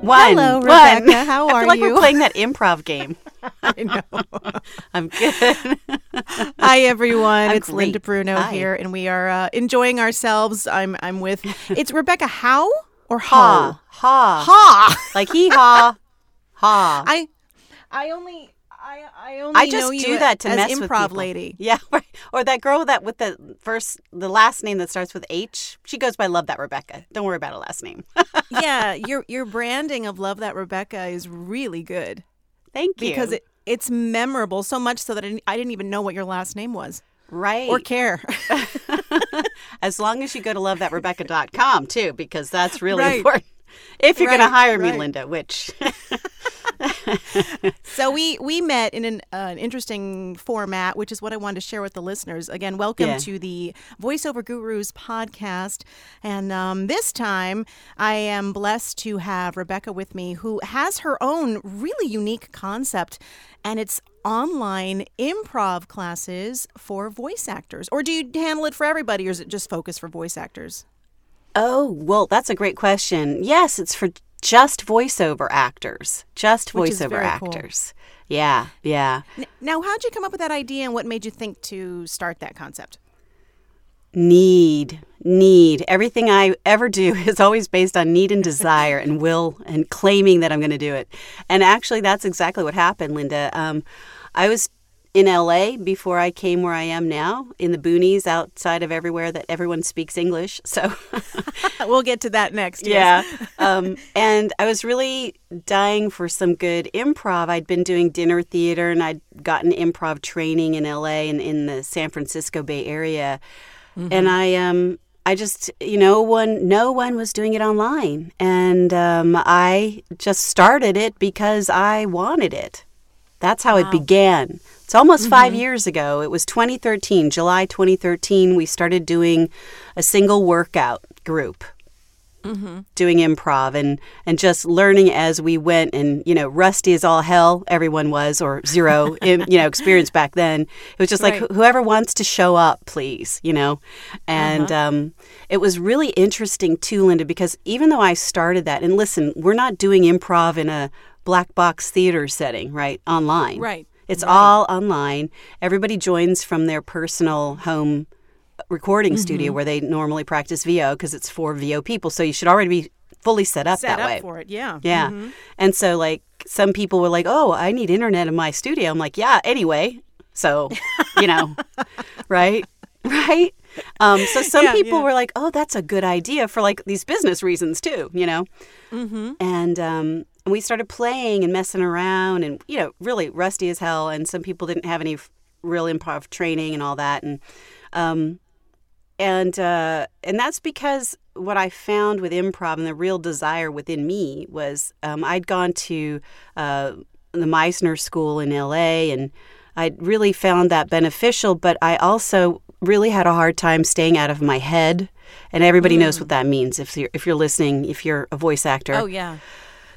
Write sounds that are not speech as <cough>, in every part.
One. Hello, One. Rebecca. <laughs> How I are feel like you? we're playing that improv game. <laughs> I know. <laughs> I'm good. Hi, everyone. I'm it's Linda. Bruno Hi. here, and we are uh, enjoying ourselves. I'm I'm with. It's Rebecca How or ha. Ho? Ha. Ha. Like hee haw. Ha. I I only I I only I just do that to mess with improv people. lady. Yeah, <laughs> right. Or that girl that with the first, the last name that starts with H. She goes by Love That Rebecca. Don't worry about a last name. <laughs> yeah, your your branding of Love That Rebecca is really good Thank you. because it it's memorable so much so that I didn't, I didn't even know what your last name was right. or care. <laughs> as long as you go to lovethatrebecca.com too, because that's really Right. important. If you're going to hire me, right. Linda, which So we we met in an, uh, an interesting format, which is what I wanted to share with the listeners. Again, welcome Yeah. to the Voiceover Gurus podcast, and um, this time I am blessed to have Rebecca with me, who has her own really unique concept, and it's online improv classes for voice actors. Or do you handle it for everybody, or is it just focused for voice actors? Oh, well, that's a great question. Yes, it's for just voiceover actors. Just voiceover very cool. actors. Yeah, yeah. Now, how'd you come up with that idea, and what made you think to start that concept? Need, need. Everything I ever do <laughs> is always based on need and desire and will and claiming that I'm going to do it. And actually, that's exactly what happened, Linda. Um, I was in LA before I came where I am now, in the boonies outside of everywhere that everyone speaks English. So. <laughs> We'll get to that next. yes. Yeah. <laughs> um, and I was really dying for some good improv. I'd been doing dinner theater and I'd gotten improv training in LA and in the San Francisco Bay Area. And I um I just you know one no one was doing it online and um, I just started it because I wanted it. That's how it began. It's almost five mm-hmm. years ago. It was 2013, July 2013. We started doing a single workout group mm-hmm. doing improv and and just learning as we went and you know rusty as all hell everyone was or zero <laughs> in, you know experience back then it was just like Right. Whoever wants to show up please you know and uh-huh. um, it was really interesting too linda because even though i started that and listen we're not doing improv in a black box theater setting right online Right. It's all online everybody joins from their personal home recording Mm-hmm. studio where they normally practice VO because it's for VO people. So you should already be fully set up set that up way. for it. Yeah. Yeah. And so like some people were like, "Oh, I need internet in my studio." I'm like, "Yeah, anyway." So, you know, <laughs> right? Right? Um, so some Yeah, people yeah. were like, "Oh, that's a good idea for like these business reasons too," you know. Mm-hmm. And um, and we started playing and messing around, and you know, really rusty as hell. And some people didn't have any real improv training and all that, and um, and uh, and that's because what I found with improv and the real desire within me was um, I'd gone to uh, the Meisner School in L.A. and I really found that beneficial, but I also really had a hard time staying out of my head. And everybody knows what that means if you're if you're listening, if you're a voice actor. Oh yeah.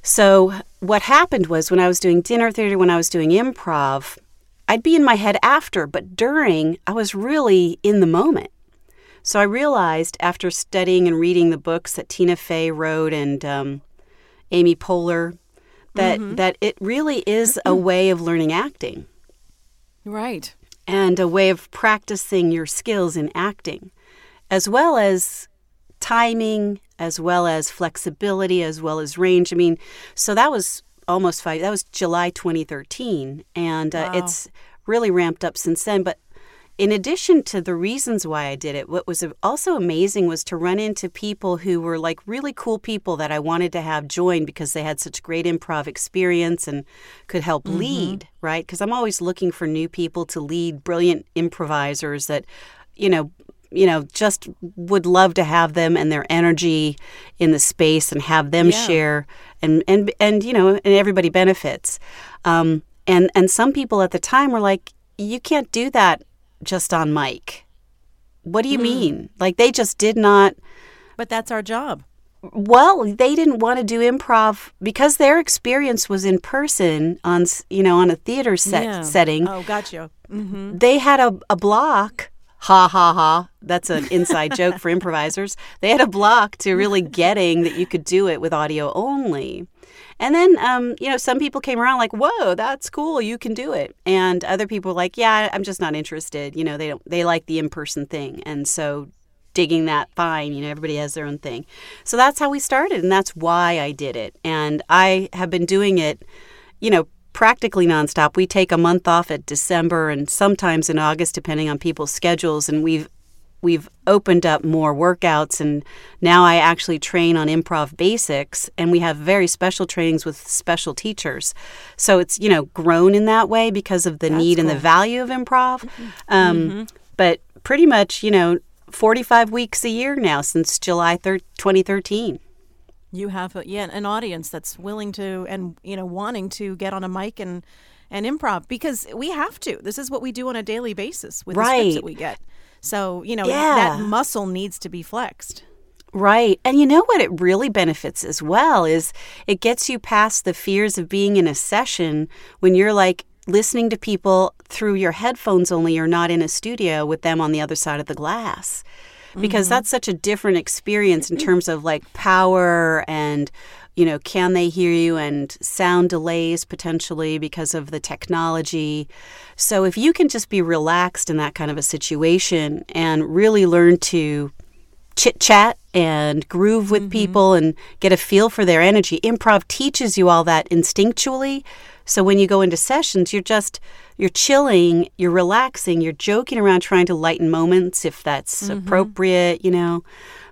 So what happened was when I was doing dinner theater, when I was doing improv, I'd be in my head after, but during, I was really in the moment. So I realized after studying and reading the books that Tina Fey wrote and um, Amy Poehler that that it really is a way of learning acting Right. and a way of practicing your skills in acting, as well as timing, as well as flexibility, as well as range. I mean, so that was almost five. That was July 2013, and uh, Wow. it's really ramped up since then. But in addition to the reasons why I did it, what was also amazing was to run into people who were like really cool people that I wanted to have join because they had such great improv experience and could help lead, right? Because I'm always looking for new people to lead brilliant improvisers that, you know, you know, just would love to have them and their energy in the space and have them Yeah. share and and and you know, and everybody benefits. Um, and and some people at the time were like, you can't do that just on mic. What do you mean? Like they just did not. But that's our job. Well, they didn't want to do improv because their experience was in person on you know on a theater set Yeah. setting. Oh, gotcha. Mm-hmm. They had a, a block. Ha ha ha. That's an inside joke for improvisers. They had a block to really getting that you could do it with audio only. And then, um, you know, some people came around like, "Whoa, that's cool! You can do it." And other people were like, "Yeah, I'm just not interested." You know, they don't they like the in person thing, and so digging that fine. You know, everybody has their own thing. So that's how we started, and that's why I did it. And I have been doing it, you know, practically nonstop. We take a month off at December and sometimes in August, depending on people's schedules. And we've we've opened up more workouts and now I actually train on improv basics and we have very special trainings with special teachers. So it's, you know, grown in that way because of the That's need and the value of improv. Um, But pretty much, you know, 45 weeks a year now since July thir- 2013. You have a, yeah an audience that's willing to and you know wanting to get on a mic and and improv because we have to. This is what we do on a daily basis with the scripts Right. that we get. So you know Yeah. that muscle needs to be flexed. Right. And you know what it really benefits as well is it gets you past the fears of being in a session when you're like listening to people through your headphones only you're not in a studio with them on the other side of the glass. Because mm-hmm. that's such a different experience in terms of like power and you know, can they hear you and sound delays potentially because of the technology. So if you can just be relaxed in that kind of a situation and really learn to chit chat and groove with mm-hmm. people and get a feel for their energy. Improv teaches you all that instinctually. So when you go into sessions, you're just you're chilling, you're relaxing, you're joking around trying to lighten moments if that's appropriate, you know.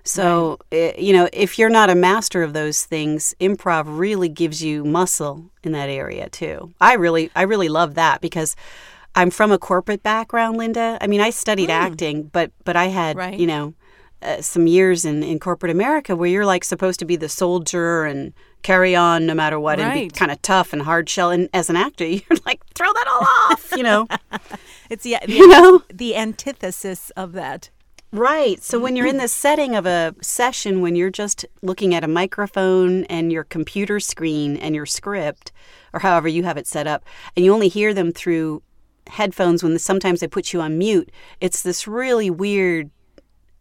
So, eh, you know, if you're not a master of those things, improv really gives you muscle in that area too. I really I really love that because I'm from a corporate background, Linda. I mean, I studied acting, but but I had, Right. you know, uh, some years in, in corporate America where you're like supposed to be the soldier and carry on no matter what and be kind of tough and hard shell. And as an actor, <laughs> you're like, throw that all <laughs> off, you know? It's the the, You know? the antithesis of that. Right. So when you're in <clears throat> the setting of a session, when you're just looking at a microphone and your computer screen and your script, or however you have it set up, and you only hear them through headphones when sometimes they put you on mute, it's this really weird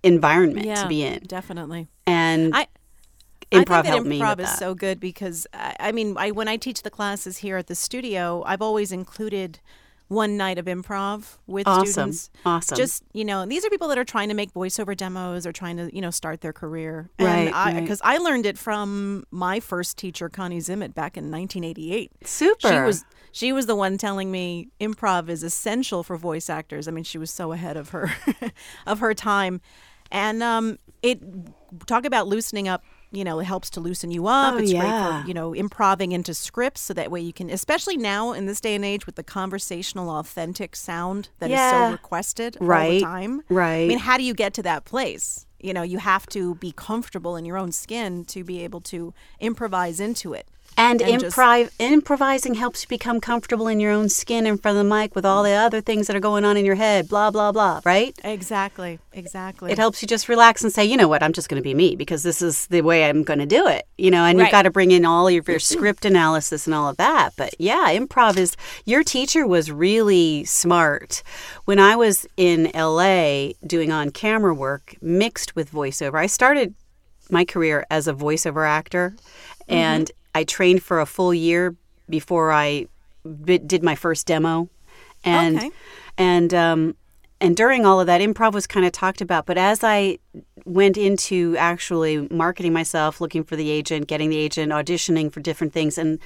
environment Yeah, to be in. definitely. And I improv I think that helped me improv is so good because I, I mean, I, when I teach the classes here at the studio, I've always included one night of improv with Awesome. students. Awesome. Just you know, these are people that are trying to make voiceover demos or trying to you know start their career. Right, And I right. because I learned it from my first teacher, Connie Zimet, back in 1988. Super. She was she was the one telling me improv is essential for voice actors. I mean, she was so ahead of her <laughs> of her time, and um, it talk about loosening up. You know, it helps to loosen you up. Oh, it's yeah. great for you know improving into scripts, so that way you can, especially now in this day and age with the conversational, authentic sound that is Yeah. so requested right. all the time. right. I mean, how do you get to that place? You know, you have to be comfortable in your own skin to be able to improvise into it. And, and just- improv improvising helps you become comfortable in your own skin in front of the mic with all the other things that are going on in your head, blah blah blah, right? Exactly. Exactly. It helps you just relax and say, you know what, I'm just going to be me because this is the way I'm going to do it, you know. And you've got to bring in all of your <clears throat> script analysis and all of that. But yeah, improv is. Your teacher was really smart. When I was in LA doing on camera work mixed with voiceover, I started my career as a voiceover actor, mm-hmm. and I trained for a full year before I did my first demo, and Okay. and um, and during all of that, improv was kind of talked about. But as I went into actually marketing myself, looking for the agent, getting the agent, auditioning for different things, and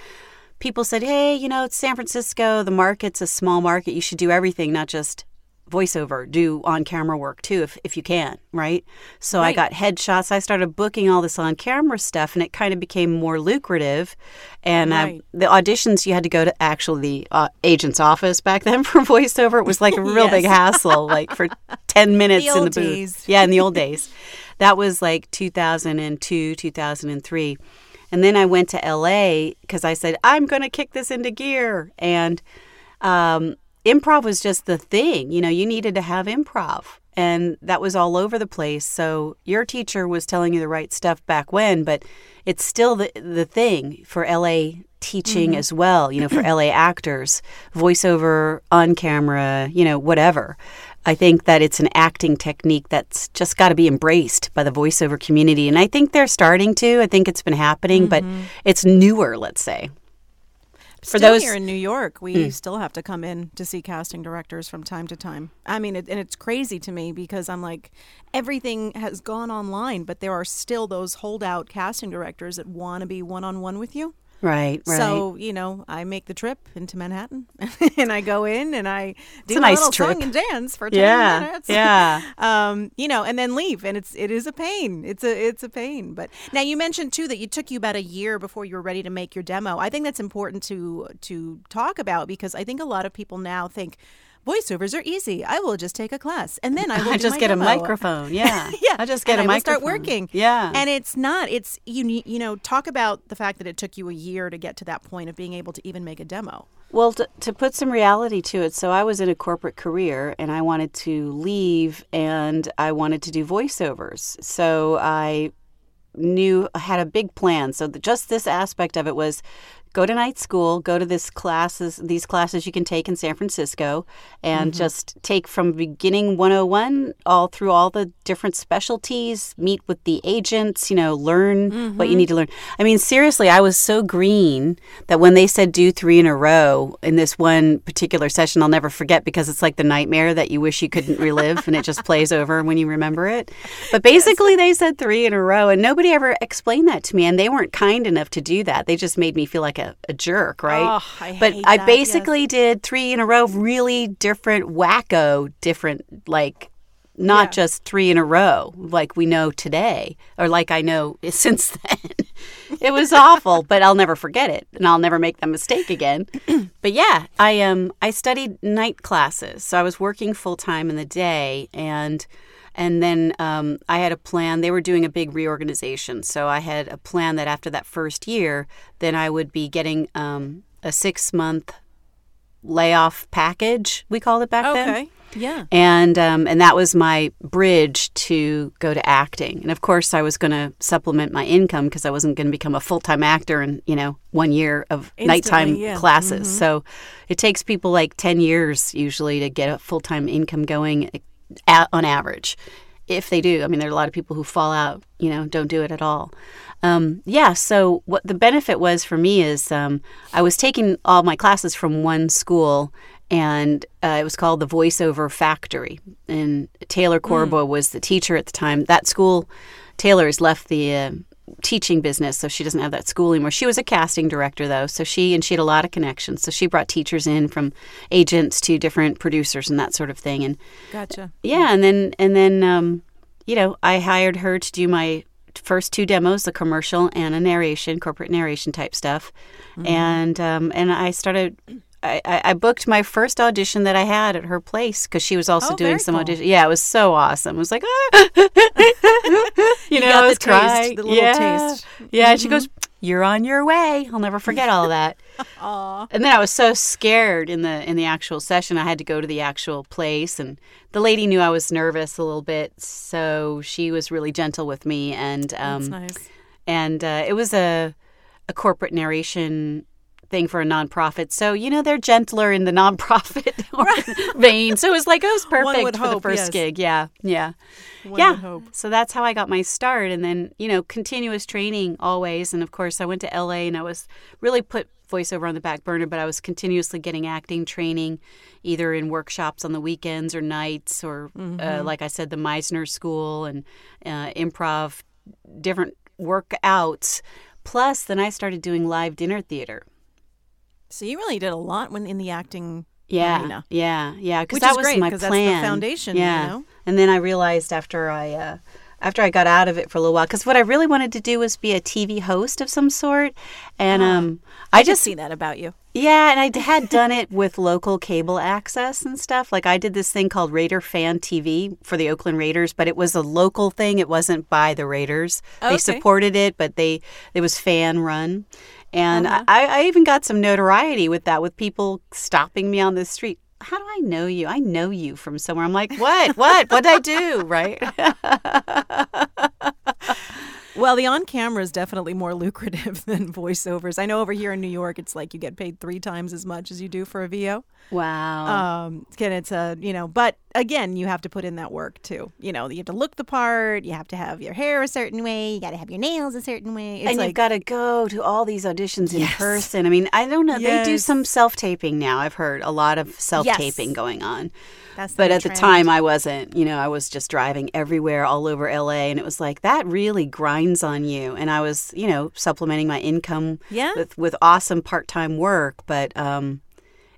people said, "Hey, you know, it's San Francisco. The market's a small market. You should do everything, not just." Voiceover do on camera work too if, if you can right? So i got headshots. I started booking all this on camera stuff and it kind of became more lucrative. And I, the auditions you had to go to actually the uh, agent's office back then <laughs> for voiceover. It was like a <laughs> real big hassle like for <laughs> 10 minutes in the booth. days. yeah in the old days. That was like 2002 2003 and then i went to la because i said i'm going to kick this into gear. And um, improv was just the thing you know you needed to have improv and that was all over the place. So your teacher was telling you the right stuff back when, but it's still the the thing for LA teaching Mm-hmm. as well, you know, for LA <clears throat> actors, voiceover, on camera, you know, whatever. I think that it's an acting technique that's just got to be embraced by the voiceover community. And I think they're starting to. I think it's been happening, but it's newer, let's say. For those- here in New York, we hmm. still have to come in to see casting directors from time to time. I mean, it, and it's crazy to me because I'm like, everything has gone online, but there are still those holdout casting directors that want to be one on one with you. Right, right. So you know, I make the trip into Manhattan, <laughs> and I go in and I do a a, nice little trip. song and dance for ten yeah, minutes. yeah. <laughs> um, you know, and then leave, and it's it is a pain. It's a it's a pain. But now you mentioned too that you took you about a year before you were ready to make your demo. I think that's important to to talk about because I think a lot of people now think voiceovers are easy. I will just take a class and then I will <laughs> I just get demo. a microphone. <laughs> Yeah, Yeah, I just get a microphone. and a I will start working. Yeah, and it's not. It's you. ne- You know, talk about the fact that it took you a year to get to that point of being able to even make a demo. Well, to, to put some reality to it, so I was in a corporate career and I wanted to leave and I wanted to do voiceovers. So I knew had a big plan. So the, just this aspect of it was go to night school, go to this classes, these classes you can take in San Francisco, and mm-hmm. just take from beginning 101 all through all the different specialties, meet with the agents, you know, learn what you mm-hmm. need to learn. I mean, seriously, I was so green that when they said do three in a row in this one particular session, I'll never forget because it's like the nightmare that you wish you couldn't relive and it just <laughs> plays over when you remember it. But basically, they said three in a row, and nobody ever explained that to me, and they weren't kind enough to do that. They just made me feel like a, a jerk, right? Oh, I but I that, basically did three in a row, of really different, wacko, different, like not Yeah. just three in a row like we know today or like I know <laughs> since then. it was awful, but I'll never forget it and I'll never make that mistake again. <clears throat> but yeah, I um I studied night classes. So I was working full time in the day and and then um, I had a plan. They were doing a big reorganization. So I had a plan that after that first year, then I would be getting um, a six month layoff package, we called it back then Okay. Yeah. and um, and that was my bridge to go to acting. And of course, I was going to supplement my income because I wasn't going to become a full time actor in you know one year of nighttime yeah. classes. So it takes people like ten years usually to get a full time income going a on average. If they do, I mean, there are a lot of people who fall out, you know, don't do it at all. Um, yeah, so what the benefit was for me is um, I was taking all my classes from one school, and uh, it was called the Voiceover Factory. And Taylor Corbo was the teacher at the time. That school, Taylor has left the uh, teaching business, so she doesn't have that school anymore. She was a casting director though, so she and she had a lot of connections. So she brought teachers in from agents to different producers and that sort of thing. And Gotcha. yeah, and then and then um, you know I hired her to do my first two demos, the commercial and a narration, corporate narration type stuff, and um, and I started. I, I booked my first audition that I had at her place because she was also Oh, doing some cool. audition. Yeah, it was so awesome. It was like, ah. <laughs> you, know, got I the was taste, crying. the little yeah. taste. Yeah, and she goes, "You're on your way." I'll never forget all of that. <laughs> Aw. And then I was so scared in the in the actual session. I had to go to the actual place, and the lady knew I was nervous a little bit, so she was really gentle with me. And um, That's nice. and uh, it was a a corporate narration thing for a nonprofit. So you know they're gentler in the <laughs> nonprofit <laughs> vein. So it was like it was <laughs> perfect for the first yes. gig. Yeah, yeah, One yeah. hope. So that's how I got my start, and then you know continuous training always. And of course, I went to LA, and I was really put voiceover on the back burner, but I was continuously getting acting training, either in workshops on the weekends or nights, or uh, like I said, the Meisner School and uh, improv, different workouts. Plus, then I started doing live dinner theater. So you really did a lot when in the acting Yeah, arena. yeah, yeah. Because that is was great, my 'cause that's the plan. foundation, you Yeah, know? and then I realized after I uh, after I got out of it for a little while, because what I really wanted to do was be a TV host of some sort, and um, I, I just see that about you. yeah, and I had done <laughs> it with local cable access and stuff. Like I did this thing called Raider Fan TV for the Oakland Raiders, but it was a local thing. It wasn't by the Raiders. They supported it, but they it was fan run. And Uh-huh. I, I even got some notoriety with that, with people stopping me on the street. how do I know you? I know you from somewhere. I'm like, what? What? What did I do? Right? <laughs> Well, the on camera is definitely more <laughs> lucrative than voiceovers. I know over here in New York, it's like you get paid three times as much as you do for a VO. wow. Um, and it's a you know, but again, you have to put in that work too. You know, you have to look the part. You have to have your hair a certain way. You got to have your nails a certain way. It's and like you've got to go to all these auditions in Yes. person. I mean, I don't know. They do some self taping now. I've heard a lot of self taping Yes. going on. that's But new at the time, I wasn't. You know, I was just driving everywhere all over LA, and it was like that really grinds on you. And I was, you know, supplementing my income Yeah. with with awesome part time work, but um,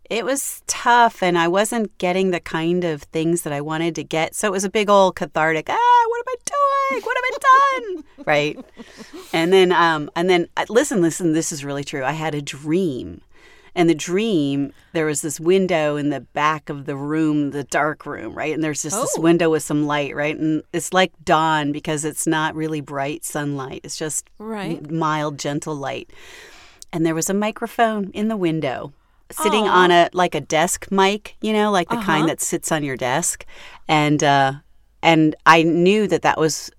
it was tough, and I wasn't getting the kind of things that I wanted to get. So it was a big old cathartic. Ah, what am I doing? What have I done? <laughs> right. And then, um, and then, uh, listen, listen. This is really true. I had a dream. And the dream, there was this window in the back of the room, the dark room, right? And there's just this Oh. window with some light, right? And it's like dawn because it's not really bright sunlight. It's just Right. mild, gentle light. And there was a microphone in the window sitting on a like a desk mic, you know, like the Uh-huh. kind that sits on your desk. And uh and I knew that that was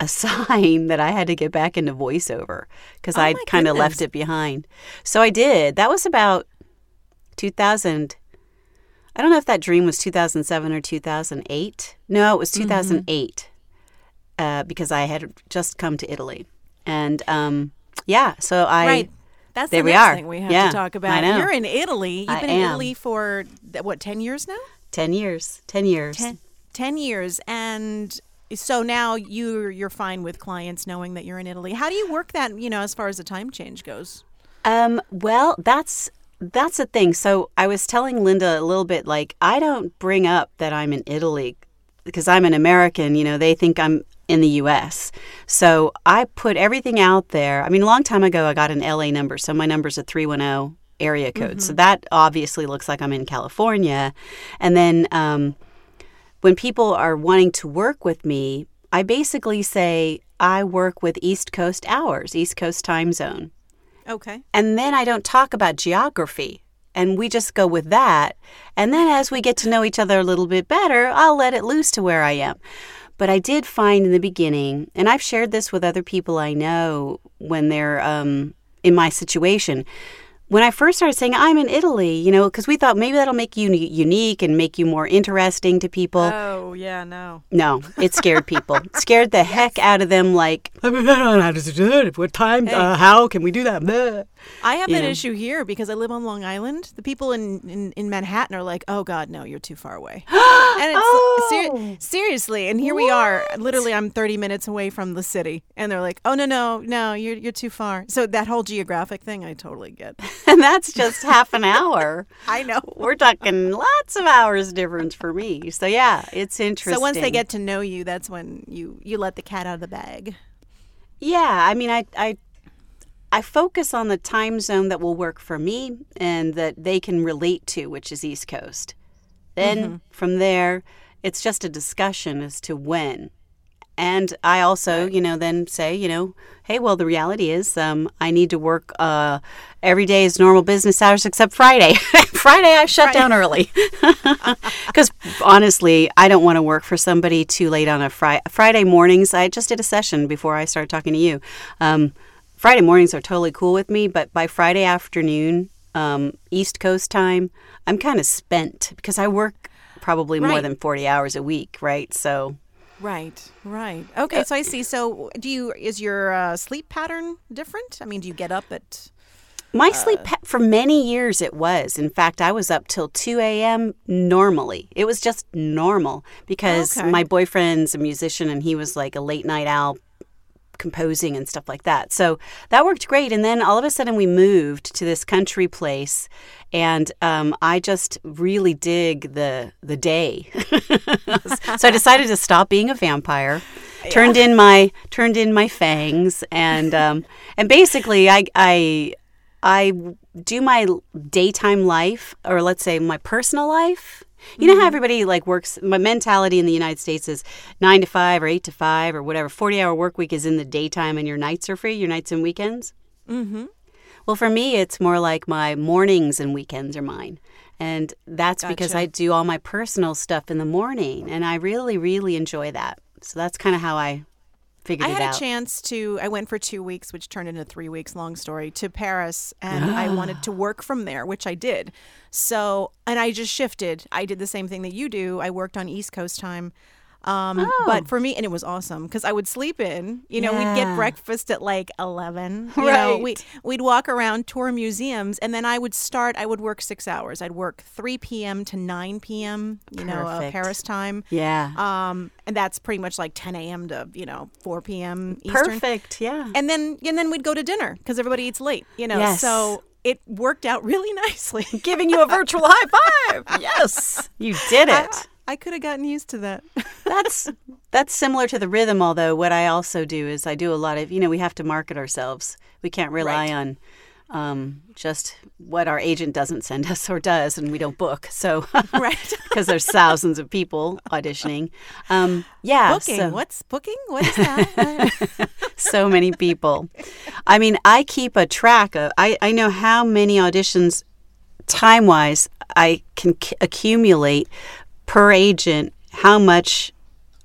a <laughs> sign that I had to get back into voiceover because Oh I'd kind of left it behind. So I did. That was about 2000. I don't know if that dream was 2007 or 2008. No, it was Mm-hmm. 2008 uh, because I had just come to Italy. And um, yeah, so I. right. That's there the we next are. thing we have Yeah, to talk about. You're in Italy. You've I been in am. Italy for what, ten years now? 10 years. 10 years. Ten, 10 years and so now you you're fine with clients knowing that you're in Italy. How do you work that, you know, as far as the time change goes? Um, well, that's that's the thing. So I was telling Linda a little bit like I don't bring up that I'm in Italy because I'm an American, you know, they think I'm in the US. So I put everything out there. I mean, a long time ago I got an LA number, so my number's a 310 area code. So that obviously looks like I'm in California. And then um when people are wanting to work with me, I basically say I work with East Coast hours, East Coast time zone. Okay. And then I don't talk about geography. And we just go with that. And then as we get to know each other a little bit better, I'll let it loose to where I am. But I did find in the beginning, and I've shared this with other people I know when they're um, in my situation. When I first started saying I'm in Italy, you know, because we thought maybe that'll make you unique and make you more interesting to people. Oh, yeah, no. No, it scared people. It <laughs> scared the heck out of them. Like, I don't know how to do that. What time? Uh, how can we do that? I have You that know. issue here because I live on Long Island. The people in, in, in Manhattan are like, "Oh God, no, you're too far away." <gasps> and it's Oh. ser- seriously, and here we are. Literally, I'm 30 minutes away from the city, and they're like, "Oh no, no, no, you're you're too far." So that whole geographic thing, I totally get. <laughs> And that's just half an hour. <laughs> I know. We're talking lots of hours difference for me. So yeah, it's interesting. So once they get to know you, that's when you you let the cat out of the bag. Yeah, I mean I I I focus on the time zone that will work for me and that they can relate to, which is East Coast. Then Mm-hmm. from there, it's just a discussion as to when. And I also, you know, then say, you know, hey, well, the reality is um, I need to work uh, every day is normal business hours except Friday. <laughs> Friday, I shut down early. <laughs> Because honestly, I don't want to work for somebody too late on a Friday. Friday mornings, I just did a session before I started talking to you. Um, Friday mornings are totally cool with me, but by Friday afternoon, um, East Coast time, I'm kind of spent because I work probably more than 40 hours a week, right? So. Right, right. Okay, so I see. So do you is your uh, sleep pattern different? I mean, do you get up at My sleep pa- for many years it was. In fact, I was up till 2 a.m. normally. It was just normal because Okay. my boyfriend's a musician and he was like a late night owl composing and stuff like that. So that worked great. And then all of a sudden we moved to this country place and um, I just really dig the the day. <laughs> so I decided to stop being a vampire. Turned in my turned in my fangs and um, and basically I I I do my daytime life, or let's say my personal life. You know how everybody like works. My mentality in the United States is nine to five or eight to five or whatever. Forty hour work week is in the daytime, and your nights are free. Your nights and weekends. Mm-hmm. Well, for me, it's more like my mornings and weekends are mine. And that's because I do all my personal stuff in the morning. And I really, really enjoy that. So that's kind of how I figured I had out. a chance to. I went for two weeks, which turned into three weeks. Long story to Paris, and I ah. wanted to work from there, which I did. So, and I just shifted. I did the same thing that you do. I worked on East Coast time. Um, Oh. But for me, and it was awesome because I would sleep in. You know, we'd get breakfast at like eleven. <laughs> You know, we Right. we'd walk around, tour museums, and then I would start. I would work six hours. I'd work three p.m. to nine p.m. You know, uh, Paris time. yeah. Um, and that's pretty much like 10 a.m. to you know 4 p.m. Eastern. Perfect. Yeah. And then and then we'd go to dinner because everybody eats late. You know, Yes. so it worked out <laughs> really nicely. Giving you a virtual high five. <laughs> Yes. You did it. I could have gotten used to that. <laughs> that's that's similar to the rhythm although what i also do is i do a lot of you know we have to market ourselves we can't rely Right. on um, just what our agent doesn't send <laughs> us or does and we don't book so <laughs> right. because there's thousands of people auditioning um, yeah booking. so, What's booking? What is that? so many people i mean i keep a track of i, I know how many auditions time wise i can c- accumulate per agent how much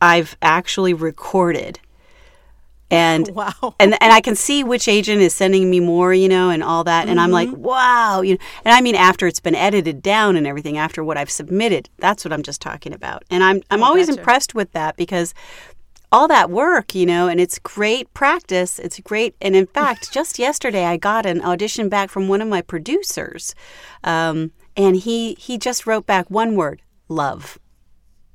i've actually recorded and <laughs> wow. and and I can see which agent is sending me more, you know, and all that. And I'm like, Mm-hmm. wow, you know. And I mean, after it's been edited down and everything, after what I've submitted, that's what I'm just talking about. And I'm I'm always gotcha. impressed with that because all that work, you know, and it's great practice. It's great. And in fact, <laughs> just yesterday, I got an audition back from one of my producers, um, and he he just wrote back one word: love.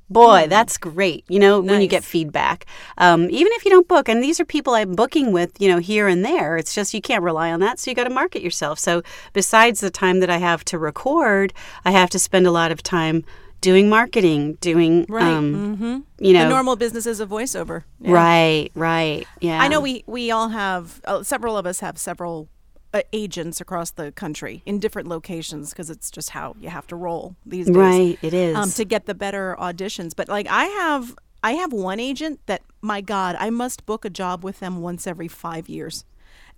Boy, that's great. You know, when you get feedback, um, even if you don't book, and these are people I'm booking with, you know, here and there. It's just you can't rely on that, so you got to market yourself. So besides the time that I have to record, I have to spend a lot of time doing marketing, doing, Right. um, mm-hmm. you know, the normal business is a voiceover. Yeah. right, right, yeah. I know we we all have uh, several of us have several uh, agents across the country in different locations because it's just how you have to roll these days. Right, it is. um, to get the better auditions. But like I have, I have one agent that my God, I must book a job with them once every five years.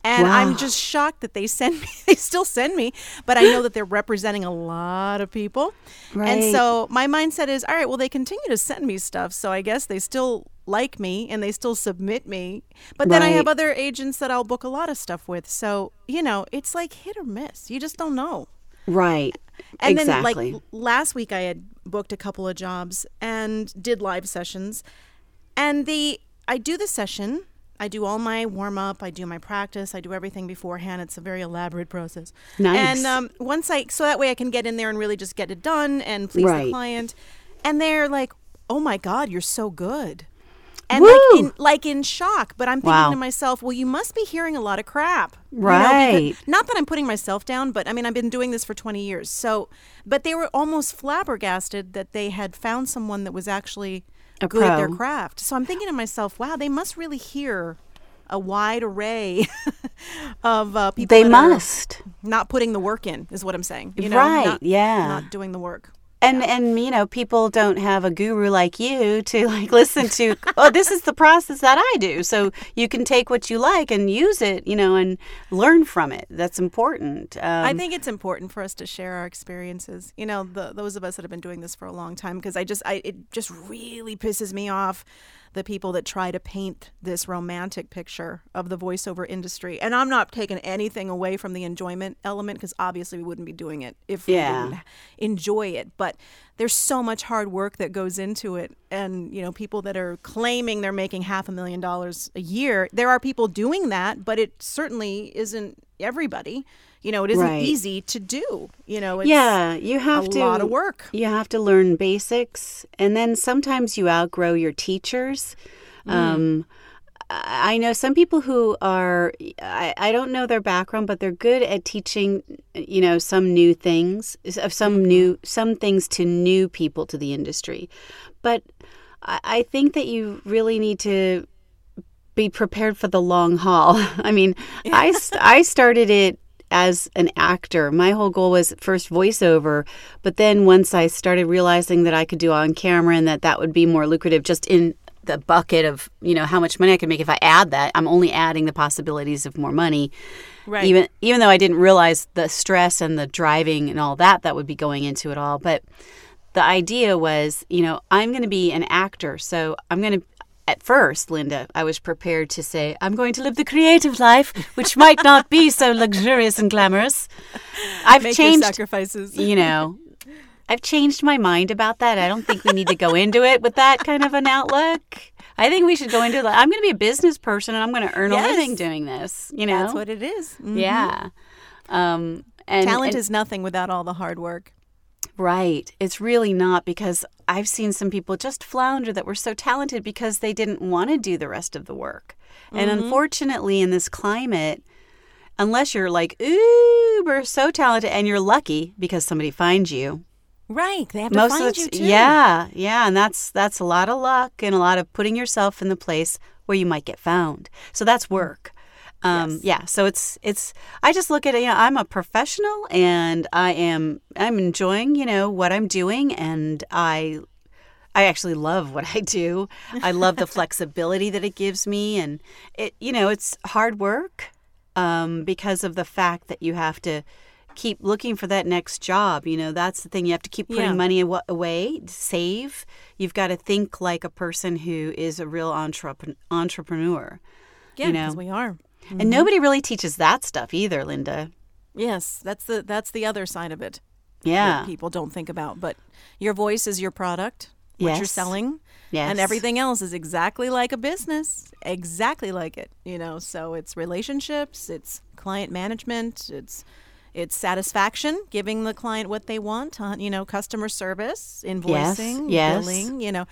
And Wow. I'm just shocked that they send me, <laughs> they still send me, but I know that they're representing a lot of people. right. And so my mindset is, all right, well, they continue to send me stuff. So I guess they still like me and they still submit me. But then I have other agents that I'll book a lot of stuff with. So, you know, it's like hit or miss. You just don't know. right, And exactly. then, like last week, I had booked a couple of jobs and did live sessions. And the I do the session. I do all my warm up. I do my practice. I do everything beforehand. It's a very elaborate process. Nice. And um, once I so that way I can get in there and really just get it done and please the client. And they're like, "Oh my God, you're so good." And Woo! like in, like in shock, but I'm thinking Wow. to myself, well, you must be hearing a lot of crap, you know, Right. not that I'm putting myself down, but I mean, I've been doing this for 20 years. So, but they were almost flabbergasted that they had found someone that was actually A good at their craft. So I'm thinking to myself, wow, they must really hear a wide array <laughs> of uh, people. they must. not putting the work in, is what I'm saying. You know, Right, Not, yeah. Not doing the work. And and you know, people don't have a guru like you to <laughs> like listen to. oh, this is the process that I do. So you can take what you like and use it, you know, and learn from it. That's important. Um, I think it's important for us to share our experiences. You know, the, those of us that have been doing this for a long time, because I just, I, it just really pisses me off the people that try to paint this romantic picture of the voiceover industry. And I'm not taking anything away from the enjoyment element, because obviously we wouldn't be doing it if Yeah. we didn't enjoy it. But there's so much hard work that goes into it, and you know, people that are claiming they're making half a million dollars a year. There are people doing that, but it certainly isn't everybody. You know, it isn't Right. easy to do. You know, it's yeah, you have a to lot of work. You have to learn basics, and then sometimes you outgrow your teachers. Mm. Um, I know some people who are, I, I don't know their background, but they're good at teaching, you know, some new things, of some Mm-hmm. new, some things to new people to the industry. But I, I think that you really need to be prepared for the long haul. <laughs> I mean, I, <laughs> I started it as an actor. My whole goal was first voiceover, but then once I started realizing that I could do on camera and that that would be more lucrative just in the bucket of you know how much money I could make if I add that. I'm only adding the possibilities of more money. Right. Even even though I didn't realize the stress and the driving and all that that would be going into it all, but the idea was, you know, I'm going to be an actor, so I'm going to at first, Linda, I was prepared to say, I'm going to live the creative life, which might not be so <laughs> luxurious and glamorous. I've Make changed sacrifices. you know, I've changed my mind about that. I don't think we need to go into it with that kind of an outlook. I think we should go into like I'm going to be a business person and I'm going to earn Yes. a living doing this. You know, That's what it is. Mhm. yeah. Um, and Talent and- is nothing without all the hard work. Right. It's really not because I've seen some people just flounder that were so talented because they didn't want to do the rest of the work. And Mm-hmm. unfortunately, in this climate, unless you're like uber so talented and you're lucky because somebody finds you, Right. They have to most find of you too. yeah yeah and that's that's a lot of luck and a lot of putting yourself in the place where you might get found so that's work um Yes. yeah so it's it's i just look at it you know, i'm a professional and i am i'm enjoying you know what i'm doing and i I actually love what I do. I love the <laughs> flexibility that it gives me, and it you know it's hard work um, because of the fact that you have to keep looking for that next job. You know that's the thing. You have to keep putting Yeah. money awa- away, save. You've got to think like a person who is a real entrep- entrepreneur. Yeah, you because know. we are. And nobody really teaches that stuff either, Linda. Yes, that's the that's the other side of it. Yeah. that people don't think about. But your voice is your product, what you're selling, Yes. and everything else is exactly like a business, exactly like it. You know, so it's relationships, it's client management, it's it's satisfaction, giving the client what they want. uh, You know, customer service, invoicing, yes. billing. You know.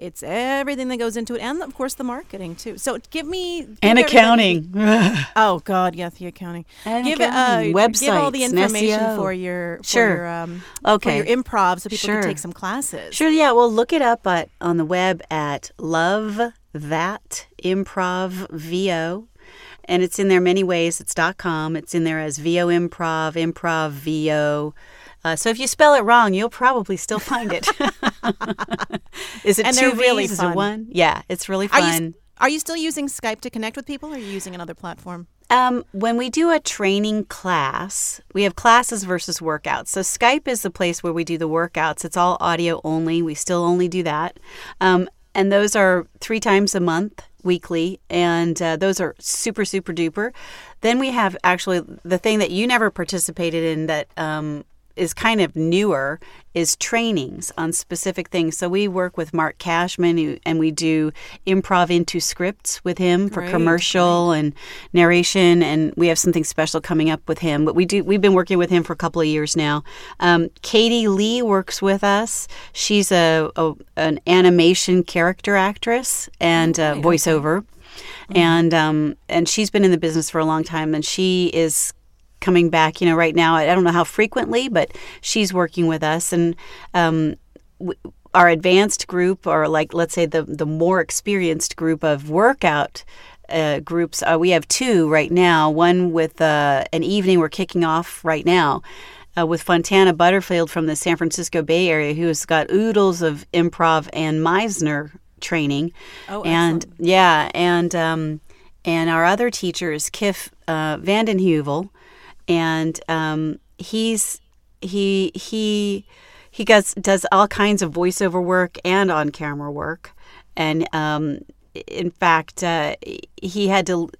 It's everything that goes into it, and of course the marketing too. So give me give And everybody- accounting. <laughs> Oh God, yes, the accounting. And give accounting, uh, give all the information for your for Sure. your, um, Okay. your improv, so people Sure. can take some classes. Sure, yeah. Well, look it up at on the web at Love That Improv VO. And it's in there many ways. It's dot .com. It's in there as VO Improv, Improv VO. Uh, so if you spell it wrong, you'll probably still find it. <laughs> Is it And two they're really V's? Is it one? Yeah, it's really Are fun. you are you still using Skype to connect with people, or are you using another platform? Um, when we do a training class, we have classes versus workouts. So Skype is the place where we do the workouts. It's all audio only. We still only do that. Um, and those are three times a month, weekly, and uh, those are super, super duper. Then we have actually the thing that you never participated in that um, is kind of newer is trainings on specific things. So we work with Marc Cashman who, and we do improv into scripts with him for Great, commercial and narration and we have something special coming up with him. But we do we've been working with him for a couple of years now. Um, Katie Leigh works with us. She's a, a an animation character actress and uh, voiceover. And um, and she's been in the business for a long time, and she is coming back. You know, right now I don't know how frequently, but she's working with us, and um, w- our advanced group, or like let's say the the more experienced group of workout. Uh, groups uh, we have two right now one with uh, an evening we're kicking off right now uh, with Fontana Butterfield from the San Francisco Bay Area, who has got oodles of improv and Meisner training. Oh, and excellent. yeah, and um, and our other teacher is Kiff uh, VandenHeuvel, and um, he's he he he does does all kinds of voiceover work and on camera work, and um, in fact, uh, he had to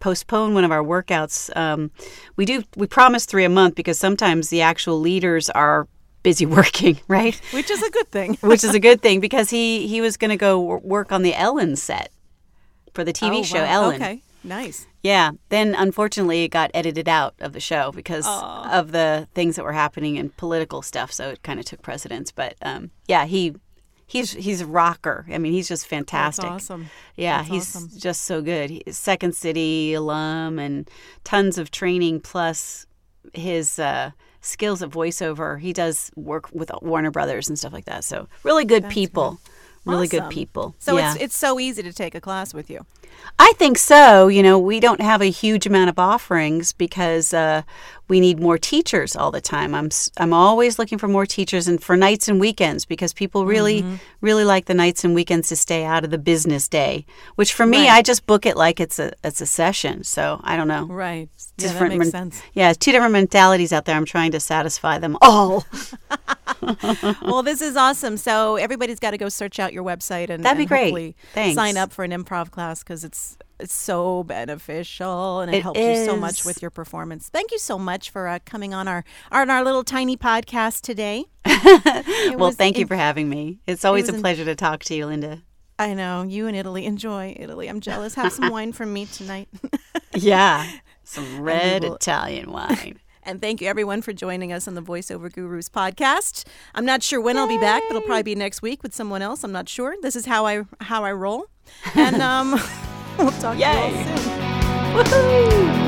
postpone one of our workouts. Um, we do we promise three a month because sometimes the actual leaders are busy <laughs> working, right? Which is a good thing. <laughs> Which is a good thing because he he was going to go work on the Ellen set for the TV Oh, show wow. Ellen. Okay, nice. Yeah. Then unfortunately it got edited out of the show because of the things that were happening and political stuff. So it kind of took precedence. But um, yeah, he he's he's a rocker. I mean, he's just fantastic. awesome. Yeah, That's he's awesome. just so good. He's Second City alum and tons of training plus his uh, skills at voiceover. He does work with Warner Brothers and stuff like that. So really good people. Really good people. So yeah. it's it's so easy to take a class with you. I think so. You know, we don't have a huge amount of offerings because uh, we need more teachers all the time. I'm I'm always looking for more teachers and for nights and weekends because people really Mm-hmm. really like the nights and weekends to stay out of the business day. Which for me, Right. I just book it like it's a it's a session. So I don't know. Right. Yeah, that Different makes men- sense. Yeah, two different mentalities out there. I'm trying to satisfy them all. <laughs> <laughs> well, this is awesome. So everybody's got to go search out your website and That'd be and great. Thanks. sign up for an improv class because it's it's so beneficial and it, It helps you so much with your performance. Thank you so much for uh, coming on our on our little tiny podcast today. <laughs> well, thank you for having me. It's always a in- pleasure to talk to you, Linda. I know you in Italy enjoy Italy. I'm jealous. Have some <laughs> wine from me tonight. Yeah, some red will- Italian wine. And thank you everyone for joining us on the Voiceover Gurus podcast. I'm not sure when I'll be back, but it'll probably be next week with someone else. I'm not sure. This is how I how I roll. And um <laughs> we'll talk to you all Yay. soon. Woohoo!